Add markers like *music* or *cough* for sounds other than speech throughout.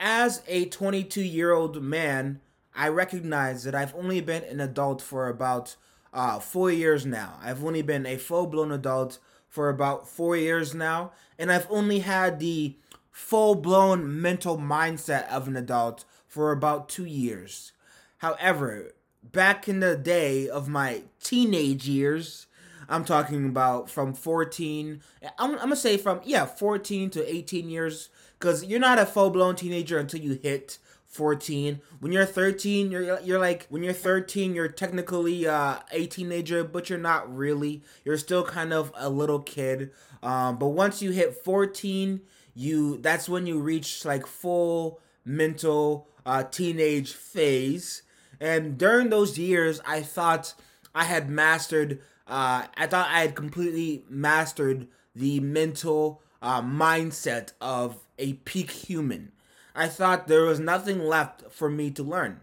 as a 22 year old man, I recognize that I've only been an adult for about uh, four years now. I've only been a full blown adult for about four years now, and I've only had the full blown mental mindset of an adult for about two years. However, back in the day of my teenage years, I'm talking about from 14, I'm, I'm gonna say from, yeah, 14 to 18 years, because you're not a full blown teenager until you hit 14 when you're 13 you're you're like when you're 13 you're technically uh, a teenager but you're not really. You're still kind of a little kid. Um, but once you hit 14 you that's when you reach like full mental uh, teenage phase. And during those years i thought i had mastered uh, i thought i had completely mastered the mental uh, mindset of a peak human I thought there was nothing left for me to learn.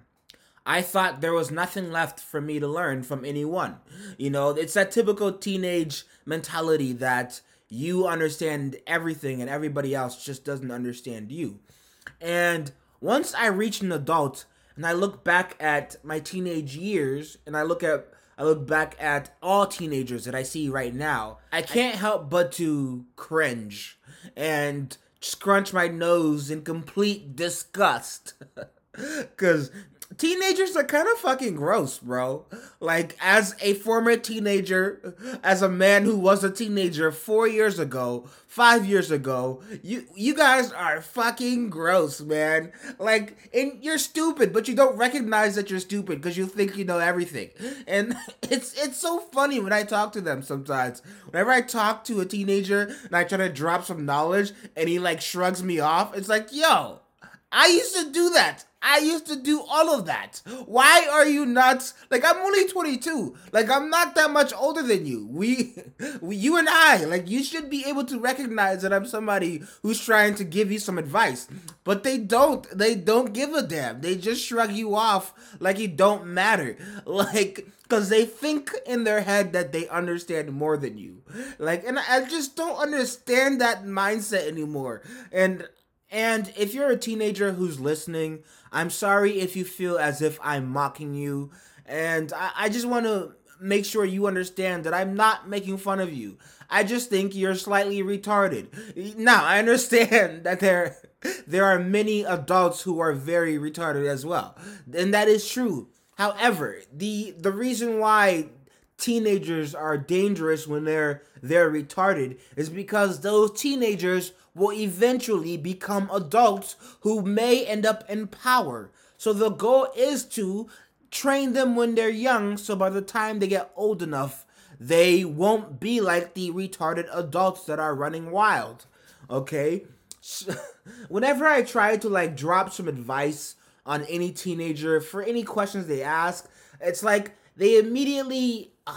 I thought there was nothing left for me to learn from anyone. You know, it's that typical teenage mentality that you understand everything and everybody else just doesn't understand you. And once I reach an adult and I look back at my teenage years and I look at I look back at all teenagers that I see right now, I can't help but to cringe and scrunch my nose in complete disgust. *laughs* Cause teenagers are kind of fucking gross, bro. Like, as a former teenager, as a man who was a teenager four years ago, five years ago, you you guys are fucking gross, man. Like, and you're stupid, but you don't recognize that you're stupid because you think you know everything. And *laughs* it's it's so funny when I talk to them sometimes. Whenever I talk to a teenager and I try to drop some knowledge and he like shrugs me off, it's like, yo, I used to do that. I used to do all of that. Why are you not like I'm only 22. Like I'm not that much older than you. We, *laughs* we you and I, like you should be able to recognize that I'm somebody who's trying to give you some advice. But they don't. They don't give a damn. They just shrug you off like you don't matter. *laughs* Like cuz they think in their head that they understand more than you. Like and I just don't understand that mindset anymore. And and if you're a teenager who's listening, I'm sorry if you feel as if I'm mocking you. And I, I just want to make sure you understand that I'm not making fun of you. I just think you're slightly retarded. Now, I understand *laughs* that there there are many adults who are very retarded as well. And that is true. However, the the reason why teenagers are dangerous when they're they're retarded is because those teenagers will eventually become adults who may end up in power. So the goal is to train them when they're young so by the time they get old enough, they won't be like the retarded adults that are running wild. Okay? *laughs* whenever I try to like drop some advice on any teenager for any questions they ask, it's like they immediately uh,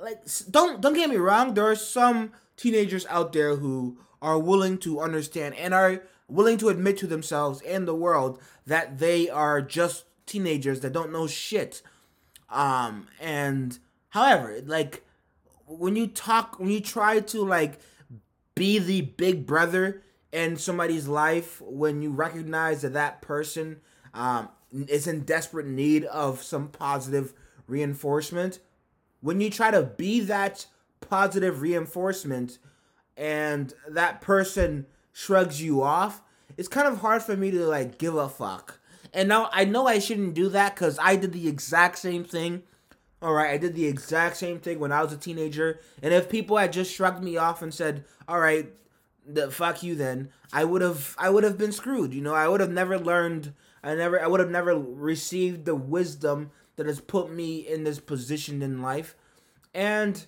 like don't don't get me wrong, there are some teenagers out there who are willing to understand and are willing to admit to themselves and the world that they are just teenagers that don't know shit. Um, and however, like when you talk, when you try to like be the big brother in somebody's life, when you recognize that that person um, is in desperate need of some positive reinforcement, when you try to be that positive reinforcement, and that person shrugs you off, it's kind of hard for me to like give a fuck. And now I know I shouldn't do that because I did the exact same thing. All right, I did the exact same thing when I was a teenager. And if people had just shrugged me off and said, "All right, the fuck you," then I would have I would have been screwed. You know, I would have never learned. I never I would have never received the wisdom that has put me in this position in life. And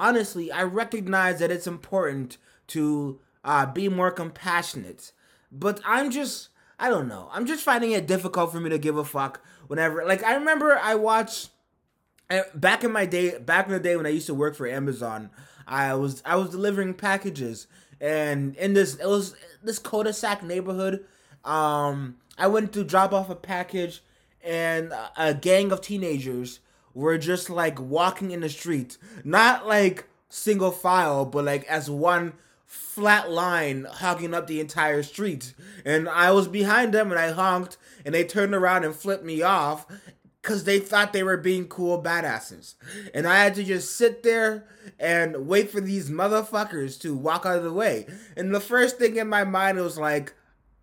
honestly, I recognize that it's important to uh, be more compassionate. But I'm just, I don't know. I'm just finding it difficult for me to give a fuck whenever. Like, I remember I watched eh, back in my day, back in the day when I used to work for Amazon. I was I was delivering packages, and in this it was this cul-de-sac neighborhood. Um, I went to drop off a package, and a gang of teenagers were just like walking in the street, not like single file, but like as one flat line hogging up the entire street. And I was behind them and I honked and they turned around and flipped me off because they thought they were being cool badasses. And I had to just sit there and wait for these motherfuckers to walk out of the way. And the first thing in my mind was like,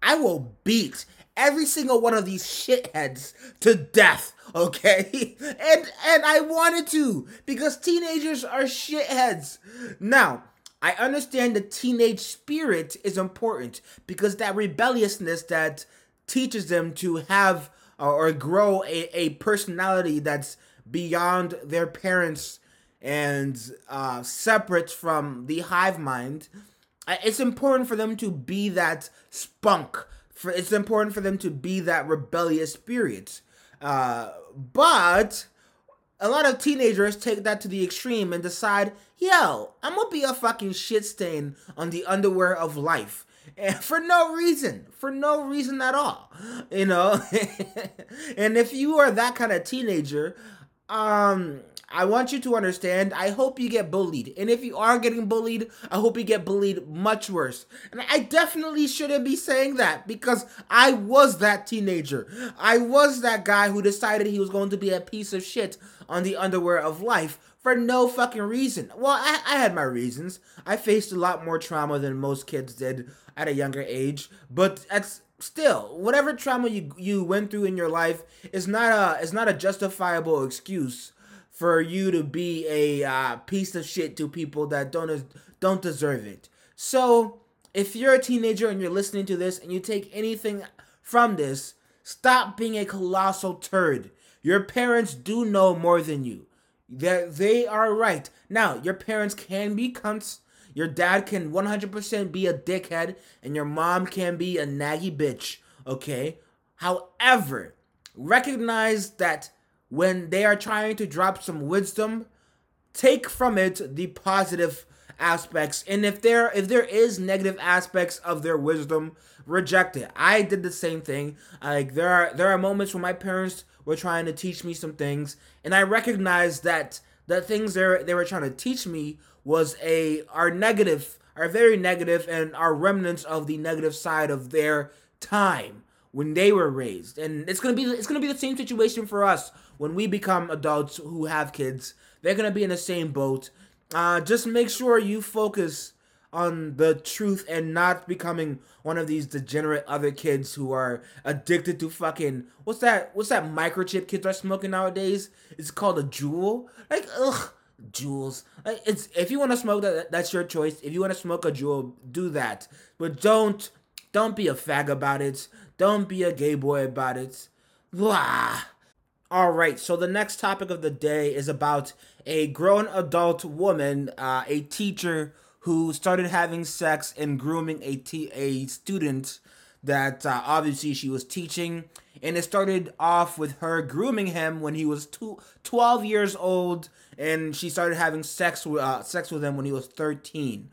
I will beat every single one of these shitheads to death, okay? *laughs* and and I wanted to because teenagers are shitheads. Now, I understand the teenage spirit is important because that rebelliousness that teaches them to have or, grow a, a personality that's beyond their parents and uh, separate from the hive mind. It's important for them to be that spunk. For it's important for them to be that rebellious spirit. Uh, but a lot of teenagers take that to the extreme and decide, yo, I'm gonna be a fucking shit stain on the underwear of life. *laughs* And for no reason, for no reason at all, you know. *laughs* and if you are that kind of teenager, um, I want you to understand. I hope you get bullied, and if you are getting bullied, I hope you get bullied much worse. And I definitely shouldn't be saying that because I was that teenager. I was that guy who decided he was going to be a piece of shit on the underwear of life for no fucking reason. Well, I, I had my reasons. I faced a lot more trauma than most kids did at a younger age, but that's still whatever trauma you you went through in your life is not a is not a justifiable excuse for you to be a uh, piece of shit to people that don't don't deserve it. So, if you're a teenager and you're listening to this and you take anything from this, stop being a colossal turd. Your parents do know more than you. That they are right. Now, your parents can be cunts. Your dad can 100% be a dickhead, and your mom can be a naggy bitch, okay? However, recognize that when they are trying to drop some wisdom, take from it the positive aspects. And if there if there is negative aspects of their wisdom reject it. I did the same thing. Like there are there are moments when my parents were trying to teach me some things, and I recognized that the things they they were trying to teach me was a are negative, are very negative, and are remnants of the negative side of their time when they were raised. And it's gonna be it's gonna be the same situation for us when we become adults who have kids. They're gonna be in the same boat. Uh, just make sure you focus on the truth and not becoming one of these degenerate other kids who are addicted to fucking what's that what's that microchip kids are smoking nowadays it's called a Juul. like ugh Juuls like it's if you want to smoke that that's your choice if you want to smoke a Juul, do that but don't don't be a fag about it don't be a gay boy about it blah all right so the next topic of the day is about a grown adult woman uh, a teacher who started having sex and grooming a, t- a student that uh, obviously she was teaching. And it started off with her grooming him when he was two, 12 years old, and she started having sex with uh, sex with him when he was 13.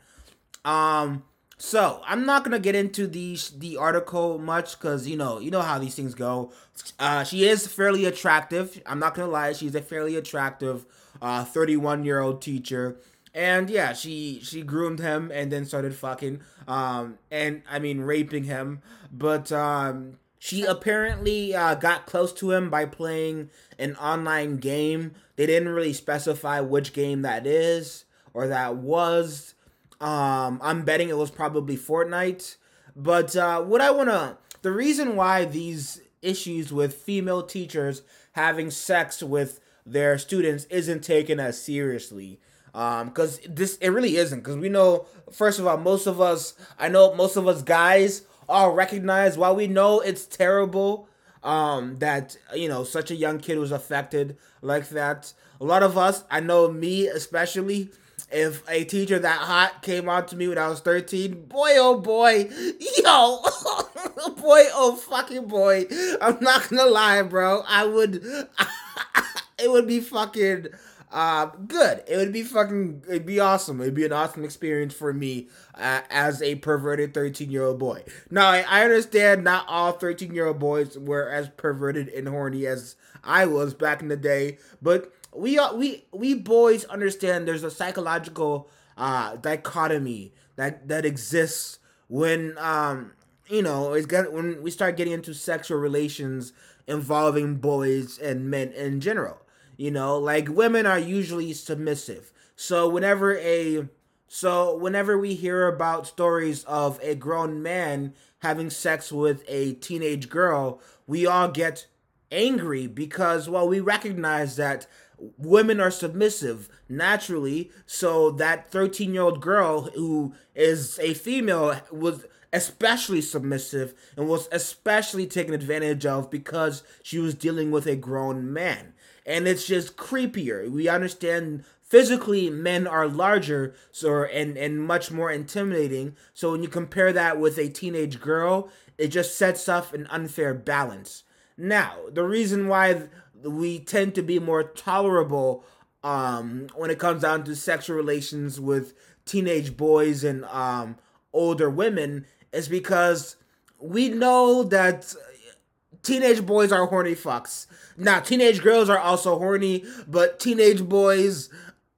Um, so I'm not gonna get into the the article much because you know you know how these things go. Uh, she is fairly attractive. I'm not gonna lie, she's a fairly attractive uh, 31 year old teacher and yeah, she she groomed him and then started fucking um and I mean raping him, but um she apparently uh, got close to him by playing an online game. They didn't really specify which game that is or that was. Um, I'm betting it was probably Fortnite. But uh, what I wanna, the reason why these issues with female teachers having sex with their students isn't taken as seriously um because this it really isn't because we know first of all most of us i know most of us guys all recognize while we know it's terrible um that you know such a young kid was affected like that a lot of us i know me especially if a teacher that hot came on to me when I was 13, boy oh boy, yo, *laughs* boy oh fucking boy, I'm not gonna lie, bro. I would, *laughs* it would be fucking uh, good. It would be fucking, it'd be awesome. It'd be an awesome experience for me uh, as a perverted 13 year old boy. Now, I, I understand not all 13 year old boys were as perverted and horny as I was back in the day, but we, uh, we, we boys understand there's a psychological uh, dichotomy that that exists when um you know it's got when we start getting into sexual relations involving boys and men in general. You know, like women are usually submissive. So whenever a so whenever we hear about stories of a grown man having sex with a teenage girl, we all get angry because well we recognize that women are submissive naturally. So that 13 year old girl who is a female was especially submissive and was especially taken advantage of because she was dealing with a grown man. And it's just creepier. We understand physically men are larger so and and much more intimidating. So when you compare that with a teenage girl it just sets up an unfair balance. Now the reason why we tend to be more tolerable um, when it comes down to sexual relations with teenage boys and um, older women is because we know that teenage boys are horny fucks. Now, teenage girls are also horny, but teenage boys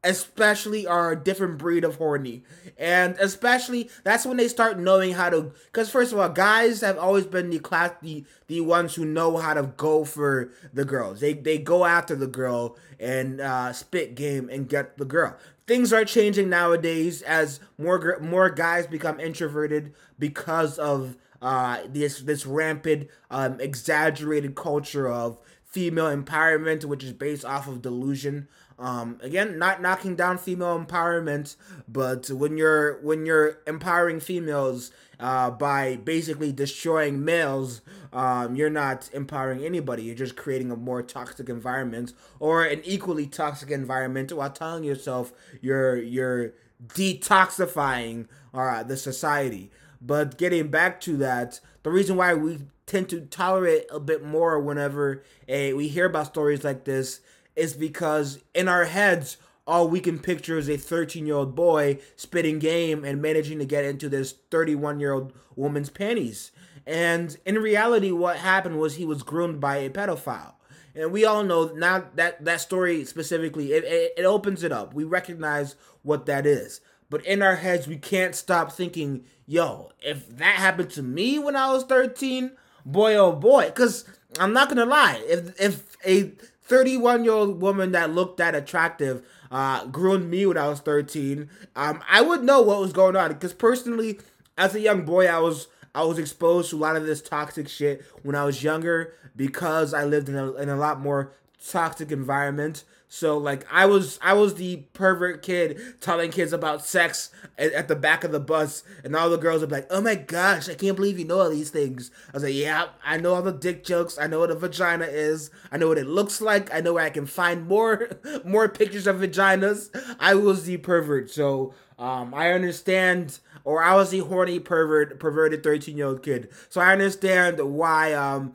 especially are a different breed of horny. And especially that's when they start knowing how to cuz first of all, guys have always been the class the the ones who know how to go for the girls. They they go after the girl and uh spit game and get the girl. Things are changing nowadays as more more guys become introverted because of uh this this rampant um exaggerated culture of female empowerment which is based off of delusion um, again, not knocking down female empowerment, but when you're when you're empowering females uh, by basically destroying males, um, you're not empowering anybody. You're just creating a more toxic environment or an equally toxic environment while telling yourself you're you're detoxifying uh, the society. But getting back to that, the reason why we tend to tolerate a bit more whenever a, we hear about stories like this is because in our heads, all we can picture is a 13 year old boy spitting game and managing to get into this 31 year old woman's panties. And in reality, what happened was he was groomed by a pedophile. And we all know now that that story specifically, it, it, it opens it up. We recognize what that is. But in our heads, we can't stop thinking, yo, if that happened to me when I was 13, boy, oh boy. Because I'm not going to lie, if, if a 31 year old woman that looked that attractive uh, groomed me when I was 13, um, I would know what was going on. Because personally, as a young boy, I was I was exposed to a lot of this toxic shit when I was younger because I lived in a, in a lot more toxic environment. So like I was I was the pervert kid telling kids about sex at, at, the back of the bus, and all the girls would be like, "Oh my gosh, I can't believe you know all these things." I was like, "Yeah, I know all the dick jokes. I know what a vagina is. I know what it looks like. I know where I can find more *laughs* more pictures of vaginas." I was the pervert, so um, I understand, or I was the horny pervert, perverted thirteen year old kid. So I understand why um,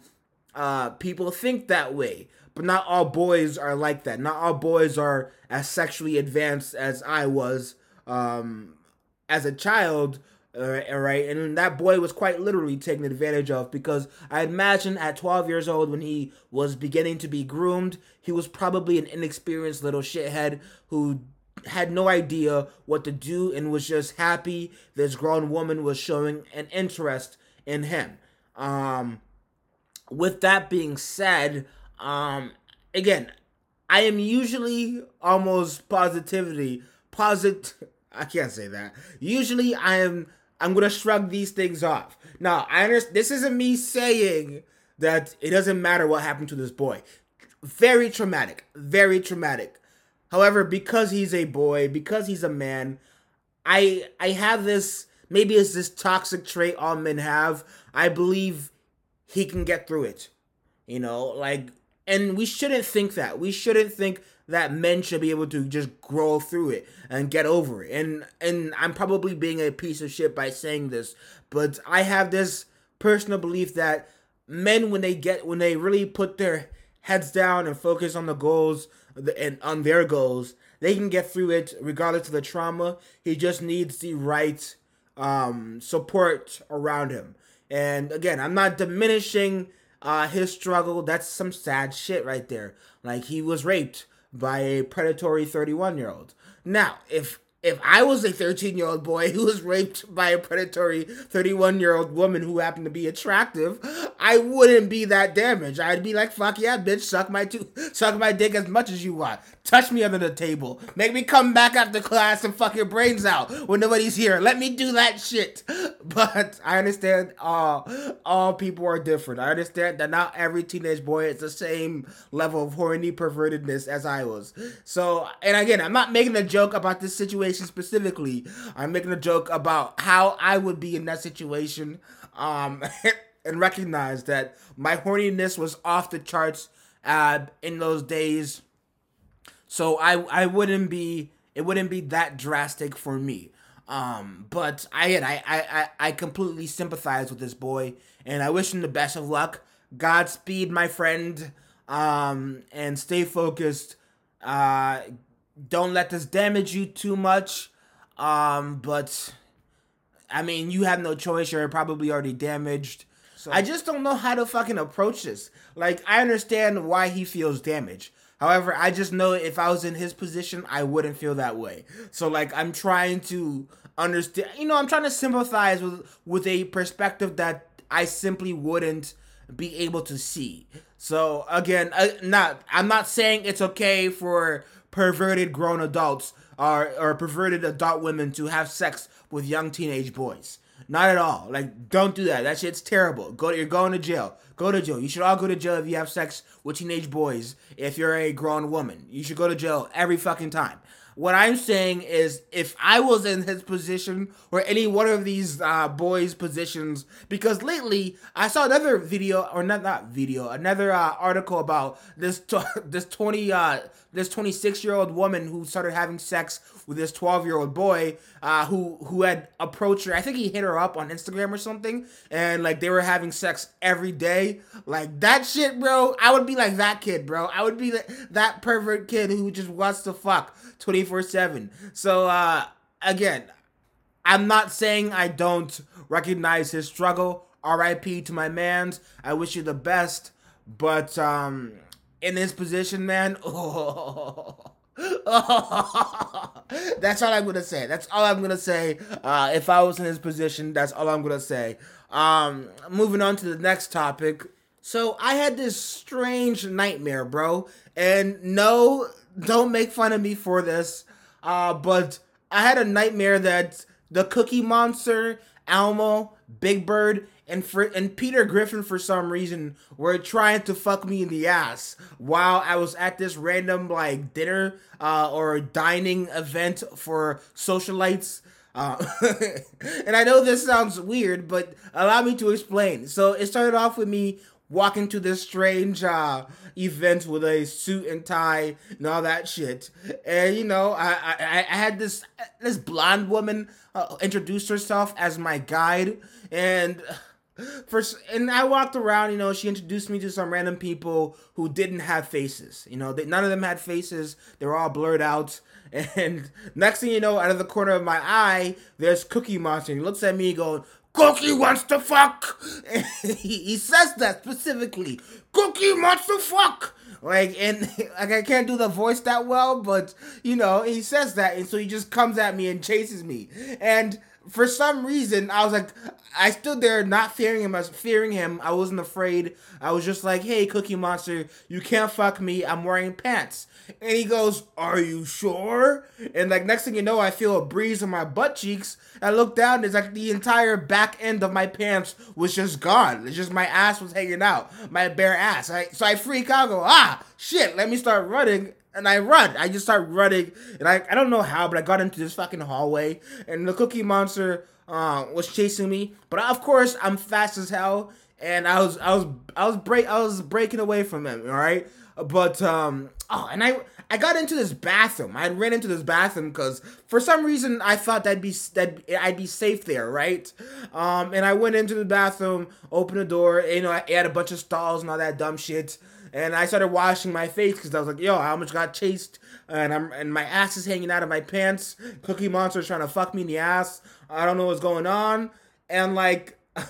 uh, people think that way but not all boys are like that. Not all boys are as sexually advanced as I was um, as a child. Right, and that boy was quite literally taken advantage of because I imagine at 12 years old, when he was beginning to be groomed, he was probably an inexperienced little shithead who had no idea what to do and was just happy this grown woman was showing an interest in him. Um, with that being said, um, again, I am usually almost positivity posit. I can't say that. Usually, I am. I'm gonna shrug these things off. Now, I understand. This isn't me saying that it doesn't matter what happened to this boy. Very traumatic. Very traumatic. However, because he's a boy, because he's a man, I I have this. Maybe it's this toxic trait all men have. I believe he can get through it. You know, like and we shouldn't think that. We shouldn't think that men should be able to just grow through it and get over it. And and I'm probably being a piece of shit by saying this, but I have this personal belief that men when they get when they really put their heads down and focus on the goals and on their goals, they can get through it regardless of the trauma. He just needs the right um, support around him. And again, I'm not diminishing uh, his struggle, that's some sad shit right there. Like he was raped by a predatory 31 year old. Now, if if I was a 13 year old boy who was raped by a predatory 31 year old woman who happened to be attractive, I wouldn't be that damaged. I'd be like, fuck yeah, bitch, suck my to- suck my dick as much as you want. Touch me under the table. Make me come back after class and fuck your brains out when nobody's here. Let me do that shit. *laughs* But I understand all all people are different. I understand that not every teenage boy is the same level of horny pervertedness as I was. So, and again, I'm not making a joke about this situation specifically. I'm making a joke about how I would be in that situation. Um *laughs* and recognize that my horniness was off the charts uh, in those days so I I wouldn't be it wouldn't be that drastic for me. Um, but I I I I completely sympathize with this boy, and I wish him the best of luck. Godspeed, my friend. Um, and stay focused. Uh, don't let this damage you too much. Um, but I mean, you have no choice. You're probably already damaged. So I just don't know how to fucking approach this. Like, I understand why he feels damaged. However, I just know if I was in his position, I wouldn't feel that way. So like I'm trying to understand, you know, I'm trying to sympathize with with a perspective that I simply wouldn't be able to see. So again, uh, not I'm not saying it's okay for perverted grown adults or or perverted adult women to have sex with young teenage boys. Not at all. Like, don't do that. That shit's terrible. Go. You're going to jail. Go to jail. You should all go to jail if you have sex with teenage boys. If you're a grown woman, you should go to jail every fucking time. What I'm saying is, if I was in his position or any one of these uh, boys' positions, because lately I saw another video or not not video, another uh, article about this t- *laughs* this twenty uh, this 26 year old woman who started having sex with this 12 year old boy uh, who who had approached her. I think he hit her up on Instagram or something, and like they were having sex every day. Like that shit, bro. I would be like that kid, bro. I would be that, that pervert kid who just wants to fuck 24 seven. So uh, again, I'm not saying I don't recognize his struggle. R.I.P. to my man's. I wish you the best, but um in this position, man. Oh. *laughs* that's all I'm gonna say. That's all I'm gonna say. Uh, if I was in his position, that's all I'm gonna say. Um, moving on to the next topic. So I had this strange nightmare, bro. And no, don't make fun of me for this. Uh, but I had a nightmare that the Cookie Monster, Elmo, Big Bird, and for and Peter Griffin for some reason were trying to fuck me in the ass while I was at this random like dinner uh, or dining event for socialites. Uh, *laughs* and I know this sounds weird, but allow me to explain. So it started off with me walking to this strange uh, event with a suit and tie and all that shit. And you know, I I, I had this this blonde woman uh, introduce herself as my guide, and *sighs* First, and I walked around. You know, she introduced me to some random people who didn't have faces. You know, they, none of them had faces. They were all blurred out. *laughs* And next thing you know, out of the corner of my eye, there's Cookie Monster. He looks at me going, Cookie wants to fuck. *laughs* he, says that specifically. Cookie wants to fuck. Like and *laughs* like I can't do the voice that well, but you know he says that, and so he just comes at me and chases me. And for some reason, I was like, I stood there not fearing him. I was fearing him. I wasn't afraid. I was just like, hey, Cookie Monster, you can't fuck me. I'm wearing pants. And he goes, Are you sure? And like next thing you know, I feel a breeze on my butt cheeks. I look down, it's like the entire back end of my pants was just gone. It's just my ass was hanging out, my bare ass. I, so I freak out, go, ah, shit, let me start running and I run. I just start running, and I I don't know how, but I got into this fucking hallway, and the Cookie Monster uh, was chasing me. But of course, I'm fast as hell, and I was I was I was break I was breaking away from him. All right, but um oh, and I I got into this bathroom. I ran into this bathroom because for some reason I thought that'd be that I'd be safe there, right? Um, and I went into the bathroom, opened the door. You know, I had a bunch of stalls and all that dumb shit and I started washing my face because I was like, yo, I almost got chased, and I'm and my ass is hanging out of my pants. Cookie Monster's trying to fuck me in the ass. I don't know what's going on, and like. *laughs*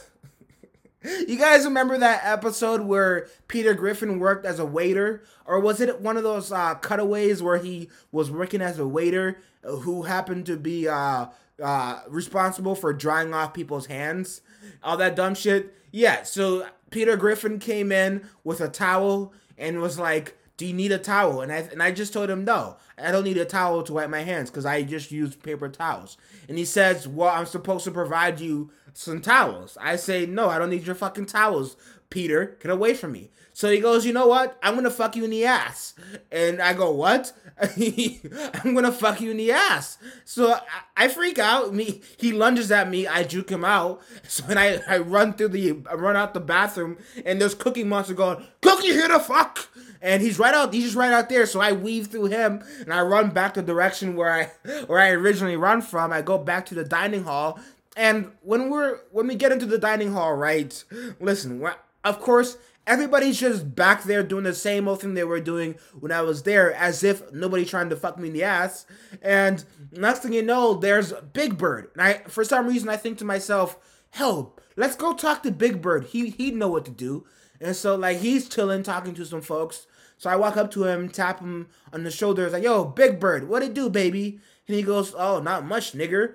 You guys remember that episode where Peter Griffin worked as a waiter? Or was it one of those uh, cutaways where he was working as a waiter who happened to be uh, uh, responsible for drying off people's hands? All that dumb shit? Yeah, so Peter Griffin came in with a towel and was like, do you need a towel? And I and I just told him no, I don't need a towel to wipe my hands because I just use paper towels. And he says, well, I'm supposed to provide you some towels. I say, no, I don't need your fucking towels, Peter. Get away from me. So he goes, you know what? I'm gonna fuck you in the ass. And I go, what? *laughs* I'm gonna fuck you in the ass. So I, I, freak out. Me, he lunges at me. I juke him out. *laughs* So then I, I run through the, I run out the bathroom, and there's Cookie Monster going, Cookie here to fuck. And he's right out. He's just right out there. So I weave through him, and I run back the direction where I, *laughs* where I originally run from. I go back to the dining hall. And when we're when we get into the dining hall, right? Listen, of course Everybody's just back there doing the same old thing they were doing when I was there, as if nobody trying to fuck me in the ass. And next thing you know, there's Big Bird. And I, for some reason, I think to myself, hell, let's go talk to Big Bird. He he'd know what to do. And so like he's chilling, talking to some folks. So I walk up to him, tap him on the shoulder, like, "Yo, Big Bird, what it do, baby?" And he goes, "Oh, not much, nigger."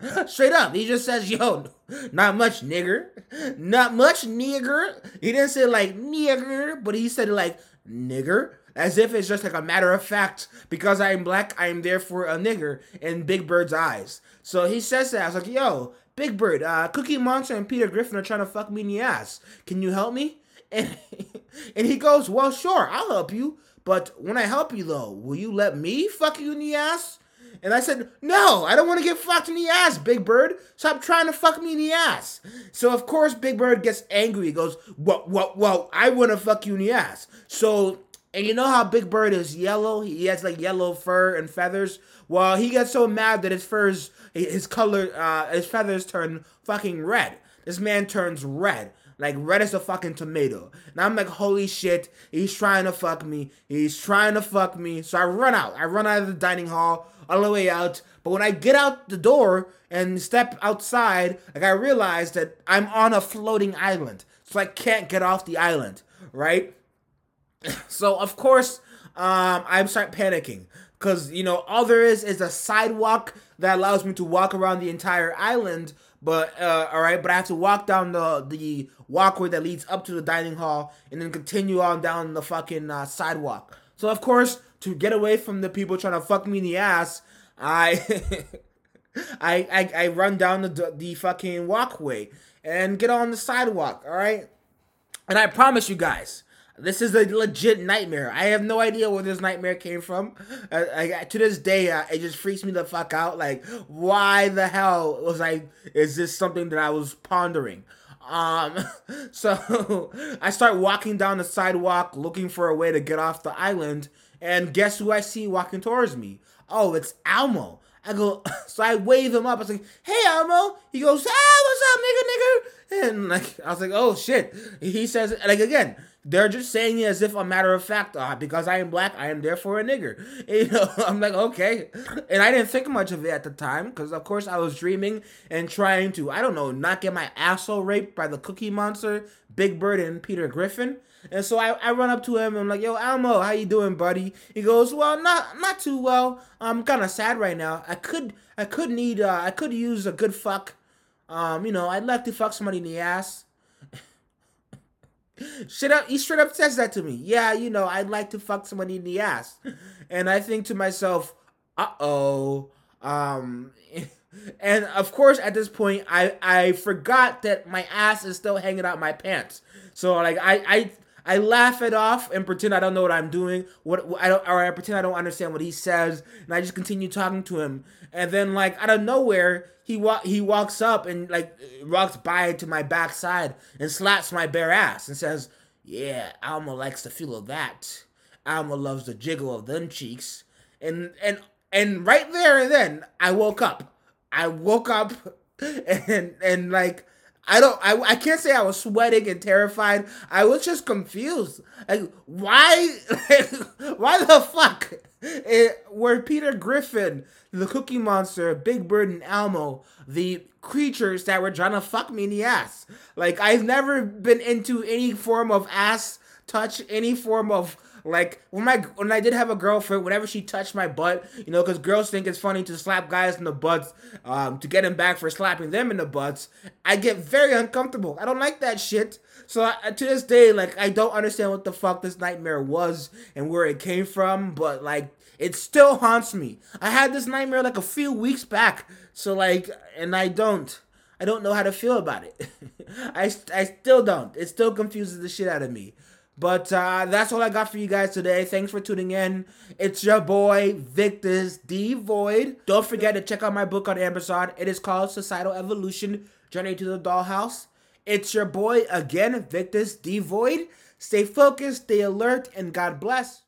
*laughs* Straight up, he just says, "Yo, not much, nigger, not much, nigger." He didn't say like nigger, but he said like nigger, as if it's just like a matter of fact. Because I am black, I am therefore a nigger in Big Bird's eyes. So he says that. I was like, "Yo, Big Bird, uh, Cookie Monster and Peter Griffin are trying to fuck me in the ass. Can you help me?" *laughs* And and he goes, "Well, sure, I'll help you." But when I help you though, will you let me fuck you in the ass? And I said, No, I don't want to get fucked in the ass, Big Bird. Stop trying to fuck me in the ass. So, of course, Big Bird gets angry. He goes, Well, well, well I want to fuck you in the ass. So, and you know how Big Bird is yellow? He has like yellow fur and feathers. Well, he gets so mad that his furs, his color, uh, his feathers turn fucking red. This man turns red like red as a fucking tomato. And I'm like, holy shit, he's trying to fuck me. He's trying to fuck me. So I run out. I run out of the dining hall all the way out. But when I get out the door and step outside, like I realize that I'm on a floating island. So I can't get off the island, right? *clears throat* so of course, um, I start panicking. Cause you know, all there is is a sidewalk that allows me to walk around the entire island. But uh, all right, but I have to walk down the the walkway that leads up to the dining hall, and then continue on down the fucking uh, sidewalk. So of course, to get away from the people trying to fuck me in the ass, I *laughs* I, I I run down the the fucking walkway and get on the sidewalk, all right? And I promise you guys, this is a legit nightmare. I have no idea where this nightmare came from. Uh, I, to this day, uh, it just freaks me the fuck out. Like, why the hell was I? Is this something that I was pondering? Um, *laughs* so *laughs* I start walking down the sidewalk looking for a way to get off the island, and guess who I see walking towards me? Oh, it's Elmo. I go, *laughs* so I wave him up. I was like, hey, Elmo. He goes, ah, what's up, nigga, nigga? And like, I was like, oh, shit. He says, like, again, they're just saying it as if a matter of fact, uh, because I am black, I am therefore a nigger. *laughs* You know, *laughs* I'm like, okay. And I didn't think much of it at the time, because of course I was dreaming and trying to, I don't know, not get my asshole raped by the Cookie Monster, Big Bird, and Peter Griffin. And so I, I run up to him and I'm like, yo, Elmo, how you doing, buddy? He goes, well, not not too well. I'm kind of sad right now. I could I could need uh, I could use a good fuck. Um, you know, I'd like to fuck somebody in the ass. Straight up, he straight up says that to me. Yeah, you know, I'd like to fuck someone in the ass. And I think to myself, uh oh. Um, *laughs* and of course, at this point, I I forgot that my ass is still hanging out my pants. So like I I I laugh it off and pretend I don't know what I'm doing. What I don't, or I pretend I don't understand what he says, and I just continue talking to him. And then, like out of nowhere, he wa- he walks up and like walks by to my backside and slaps my bare ass and says, "Yeah, Elmo likes the feel of that. Elmo loves the jiggle of them cheeks." And and and right there and then, I woke up. I woke up *laughs* and and like I don't I, I can't say I was sweating and terrified. I was just confused. Like why *laughs* like, why the fuck? It, where Peter Griffin, the Cookie Monster, Big Bird, and Elmo, the creatures that were trying to fuck me in the ass. Like I've never been into any form of ass touch, any form of like when my when I did have a girlfriend, whenever she touched my butt, you know, because girls think it's funny to slap guys in the butts um, to get them back for slapping them in the butts. I get very uncomfortable. I don't like that shit. So I, to this day, like I don't understand what the fuck this nightmare was and where it came from, but like it still haunts me. I had this nightmare like a few weeks back, so like, and I don't. I don't know how to feel about it. *laughs* I, I still don't. It still confuses the shit out of me. But uh, that's all I got for you guys today. Thanks for tuning in. It's your boy Victus D Void. Don't forget to check out my book on Amazon. It is called Societal Evolution: Journey to the Dollhouse. It's your boy again, Victus D Void. Stay focused, stay alert, and God bless.